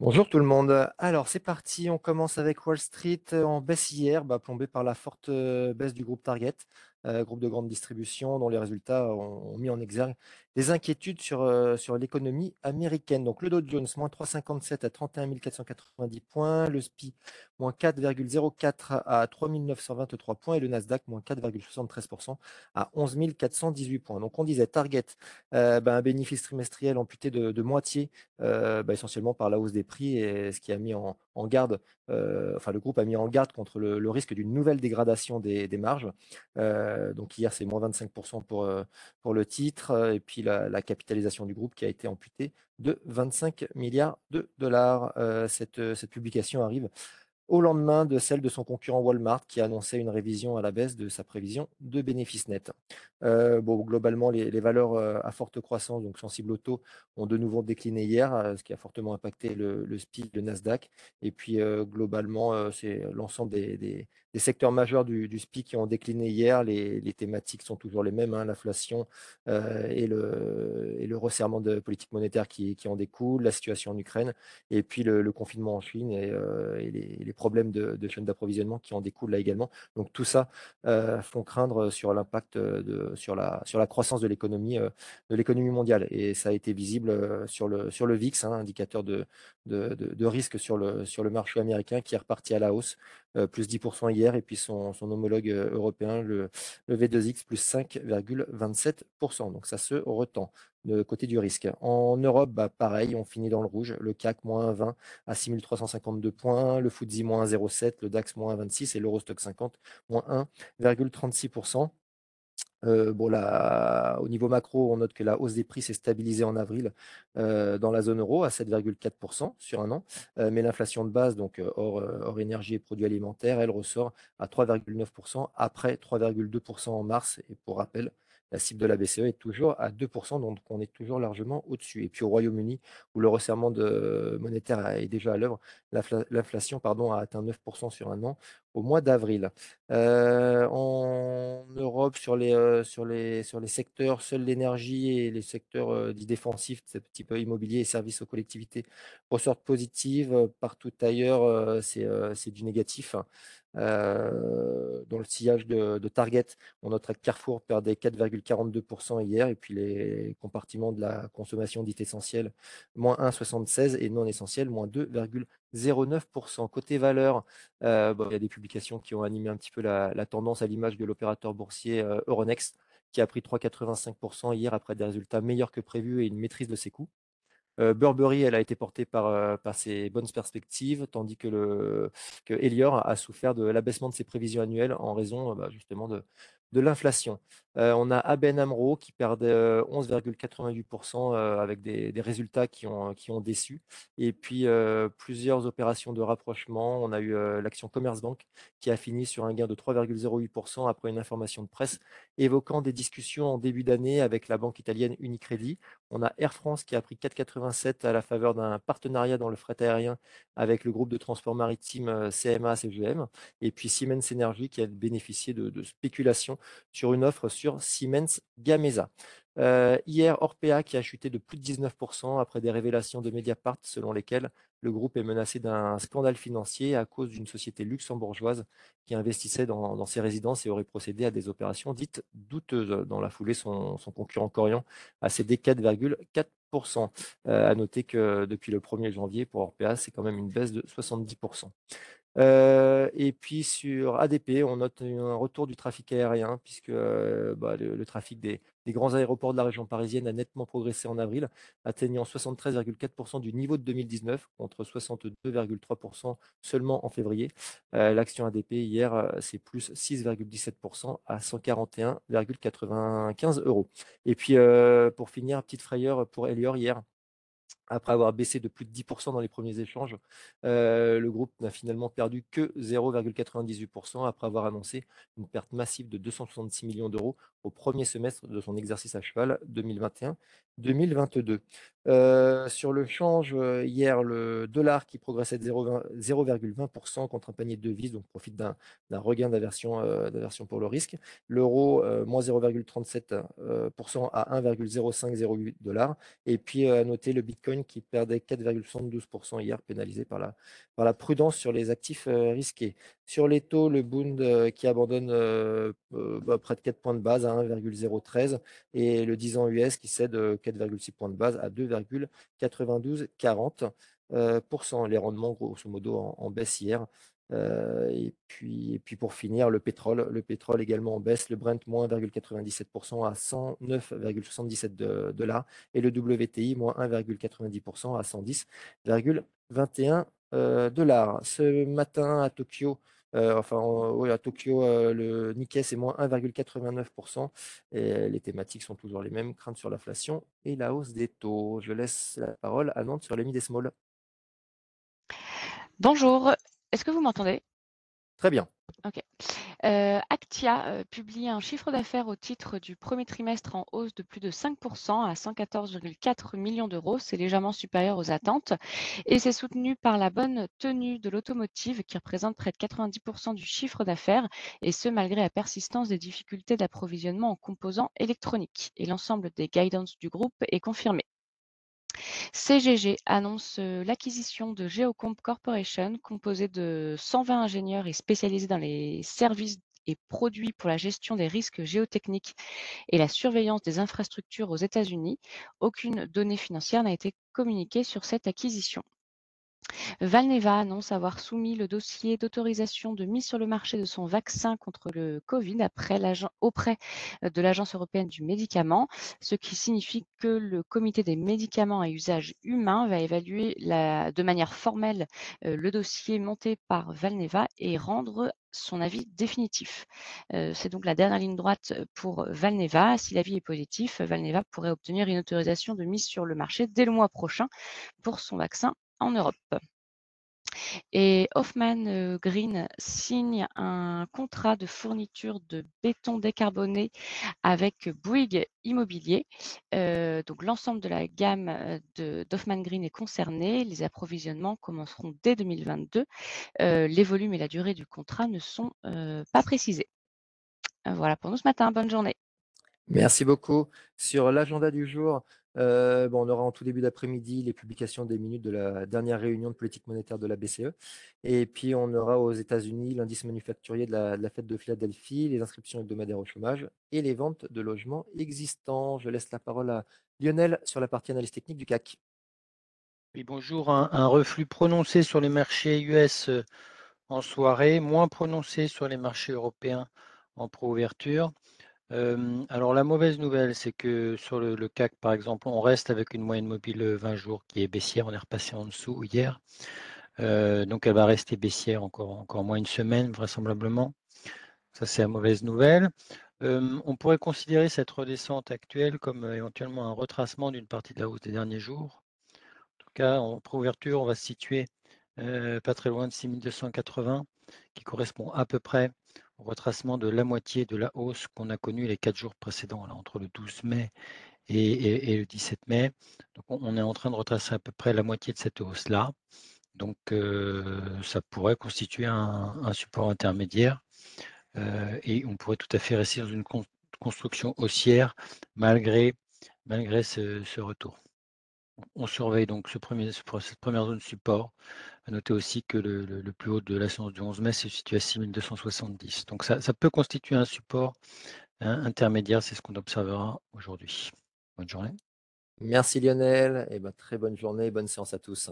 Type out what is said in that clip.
Bonjour tout le monde. Alors c'est parti, on commence avec Wall Street euh, en baisse hier, bah, plombée par la forte euh, baisse du groupe Target, euh, groupe de grande distribution dont les résultats ont, ont mis en exergue des inquiétudes sur, euh, sur l'économie américaine. Donc le Dow Jones, moins 3,57 à 31 490 points, le SPI, moins 4,04 à 3 923 points et le Nasdaq, moins 4,73% à 11 418 points. Donc on disait Target, bah, un bénéfice trimestriel amputé de, moitié, bah, essentiellement par la hausse des prix et ce qui a mis en, garde, euh, enfin le groupe a mis en garde contre le, risque d'une nouvelle dégradation des, marges. Euh, donc hier c'est moins 25% pour, euh, pour le titre et puis la, capitalisation du groupe qui a été amputée de 25 milliards de dollars. cette, cette publication arrive au lendemain de celle de son concurrent Walmart qui annonçait une révision à la baisse de sa prévision de bénéfices nets. Euh, bon, globalement, les, valeurs euh, à forte croissance, donc sensibles au taux, ont de nouveau décliné hier, euh, ce qui a fortement impacté le, le SPI, le Nasdaq. Et puis, globalement, c'est l'ensemble des, secteurs majeurs du, SPI qui ont décliné hier. Les, thématiques sont toujours les mêmes, hein, l'inflation et, le, et le resserrement de politique monétaire qui, en découle, la situation en Ukraine, et puis le, confinement en Chine et, les, problèmes de, chaîne d'approvisionnement qui en découlent là également. Donc tout ça font craindre sur l'impact de sur la, sur la croissance de l'économie euh, mondiale. Et ça a été visible euh, sur le, VIX, hein, indicateur de, risque sur le, sur le marché américain qui est reparti à la hausse, euh, plus 10% hier, et puis son, homologue européen, le, le V2X, plus 5,27%. Donc ça se retend de côté du risque. En Europe, bah, pareil, on finit dans le rouge. Le CAC, moins 20 à 6352 points. Le FTSE, moins 0,7. Le DAX, moins 26. Et l'Eurostock 50, moins 1,36%. Euh, au niveau macro, on note que la hausse des prix s'est stabilisée en avril euh, dans la zone euro à 7,4% sur un an, euh, mais l'inflation de base, donc hors, énergie et produits alimentaires, elle ressort à 3,9% après 3,2% en mars. Et pour rappel, la cible de la BCE est toujours à 2%, donc on est toujours largement au-dessus. Et puis au Royaume-Uni, où le resserrement monétaire est déjà à l'œuvre, l'inflation a atteint 9% sur un an au mois d'avril. En Europe, sur les, sur, les, sur les secteurs, seule l'énergie et les secteurs dits défensifs, type immobilier et services aux collectivités, ressortent positives. Partout ailleurs, c'est du négatif. Dans le sillage de, Target, on note que Carrefour perdait 4,42% hier, et puis les compartiments de la consommation dite essentielle, moins 1,76 et non essentielle, moins 2,09%. Côté valeur, euh, il y a des publications qui ont animé un petit peu la, tendance à l'image de l'opérateur boursier euh, Euronext, qui a pris 3,85% hier après des résultats meilleurs que prévus et une maîtrise de ses coûts. Euh, Burberry, elle a été portée par, par ses bonnes perspectives, tandis que, le, Elior a souffert de l'abaissement de ses prévisions annuelles en raison bah, justement de, de l'inflation. on a Aben Amro qui perdait 11,88% avec des, résultats qui ont, qui ont déçu. Et puis plusieurs opérations de rapprochement. On a eu l'action Commerce Bank qui a fini sur un gain de 3,08% après une information de presse évoquant des discussions en début d'année avec la banque italienne Unicredit. On a Air France qui a pris 4,87 à la faveur d'un partenariat dans le fret aérien avec le groupe de transport maritime CMA-CGM. Et puis Siemens Energy qui a bénéficié de, de spéculations sur une offre sur Siemens Gamesa. Euh, hier, Orpea qui a chuté de plus de 19% après des révélations de Mediapart selon lesquelles le groupe est menacé d'un scandale financier à cause d'une société luxembourgeoise qui investissait dans, ses résidences et aurait procédé à des opérations dites douteuses. Dans la foulée, son, concurrent Corian a cédé 4,4%. Euh, à noter que depuis le 1er janvier, pour Orpea, c'est quand même une baisse de 70%. Et puis sur ADP, on note un retour du trafic aérien, puisque bah, le, trafic des, grands aéroports de la région parisienne a nettement progressé en avril, atteignant 73,4% du niveau de 2019 contre 62,3% seulement en février. L'action ADP hier, c'est plus 6,17% à 141,95 euros. Et puis pour finir, petite frayeur pour Elior hier après avoir baissé de plus de 10% dans les premiers échanges, euh, le groupe n'a finalement perdu que 0,98% après avoir annoncé une perte massive de 266 millions d'euros au premier semestre de son exercice à cheval 2021 2022. Heu, sur le change, heu, hier, le dollar qui progressait de 0,20 0,20 contre un panier de devises, donc profite d'un regain d'aversion, d'aversion pour le risque. L'euro, heu, moins 0,37 heu, à 1,0508 et puis, à noter le bitcoin qui perdait 4,72% hier, pénalisé par la par la prudence sur les actifs, risqués. Sur les taux, le Bund, qui abandonne, bah, près de 4 points de base à 1,013 et le 10 ans US qui cède, 4,6 points de base à 2,9240 heu, Les rendements grosso modo en baisse hier. Heu et puis et puis pour finir, le pétrole le pétrole également en baisse, le Brent moins 1,97% à 109,77 de dollars et le WTI moins 1,90% à 110,21 heu, dollars. Ce matin à Tokyo, heu, enfin, en oui à Tokyo, heu, le Nikkei c'est moins 1,89 et les thématiques sont toujours les mêmes, crainte sur l'inflation et la hausse des taux. Je laisse la parole à Nantes sur les mid small. Bonjour, est-ce que vous m'entendez? Très bien. OK. Heu, Actia, heu, publie un chiffre d'affaires au titre du premier trimestre en hausse de plus de 5 à 114,4 millions d'euros. C'est légèrement supérieur aux attentes et c'est soutenu par la bonne tenue de l'automotive qui représente près de 90% du chiffre d'affaires et ce malgré la persistance des difficultés d'approvisionnement en composants électroniques et l'ensemble des guidance du groupe est confirmé. CGG annonce l'acquisition de Geocomp Corporation, composée de 120 ingénieurs et spécialisée dans les services et produits pour la gestion des risques géotechniques et la surveillance des infrastructures aux États-Unis. Aucune donnée financière n'a été communiquée sur cette acquisition. Valneva annonce avoir soumis le dossier d'autorisation de mise sur le marché de son vaccin contre le Covid auprès euh, de l'Agence européenne du médicament, ce qui signifie que le comité des médicaments à usage humain va évaluer de manière formelle euh, le dossier monté par Valneva et rendre son avis définitif. Euh, c'est donc la dernière ligne droite pour Valneva. Si l'avis est positif, Valneva pourrait obtenir une autorisation de mise sur le marché dès le mois prochain pour son vaccin en Europe. Et Hoffman euh, Green signe un contrat de fourniture de béton décarboné avec Bouygues Immobilier. Euh, donc l'ensemble de la gamme euh, d'Hoffman Green est concerné. Les approvisionnements commenceront dès 2022. les volumes et la durée du contrat ne sont pas précisés. Voilà pour nous ce matin. Bonne journée. Merci beaucoup. Sur l'agenda du jour, heu, bon, on aura en tout début d'après-midi les publications des minutes de la dernière réunion de politique monétaire de la BCE et puis on aura aux États-Unis l'indice manufacturier de la de la fête de Philadelphie, les inscriptions hebdomadaires au chômage et les ventes de logements existants. Je laisse la parole à Lionel sur la partie analyse technique du CAC. Oui, bonjour. Un, un reflux prononcé sur les marchés US euh, en soirée, moins prononcé sur les marchés européens en pro-ouverture. Euh, alors la mauvaise nouvelle, c'est que sur le, CAC, par exemple, on reste avec une moyenne mobile 20 jours qui est baissière. On est repassé en dessous hier. Euh, donc elle va rester baissière encore, encore moins une semaine, vraisemblablement. Ça, c'est la mauvaise nouvelle. on pourrait considérer cette redescente actuelle comme éventuellement un retracement d'une partie de la hausse des derniers jours. En tout cas, en pro-ouverture, on va se situer pas très loin de 6280, qui correspond à peu près retracement de la moitié de la hausse qu'on a connue les quatre jours précédents, entre le 12 mai et, le 17 mai. On est en train de retracer à peu près la moitié de cette hausse-là. Donc ça pourrait constituer un, support intermédiaire et on pourrait tout à fait rester dans une construction haussière malgré ce, retour. On surveille donc cette première zone support à noter aussi que le, plus haut de la séance du 11 mai se situe à 6270. Donc ça, peut constituer un support intermédiaire, c'est ce qu'on observera aujourd'hui. Bonne journée. Merci Lionel, et ben, très bonne journée, bonne séance à tous.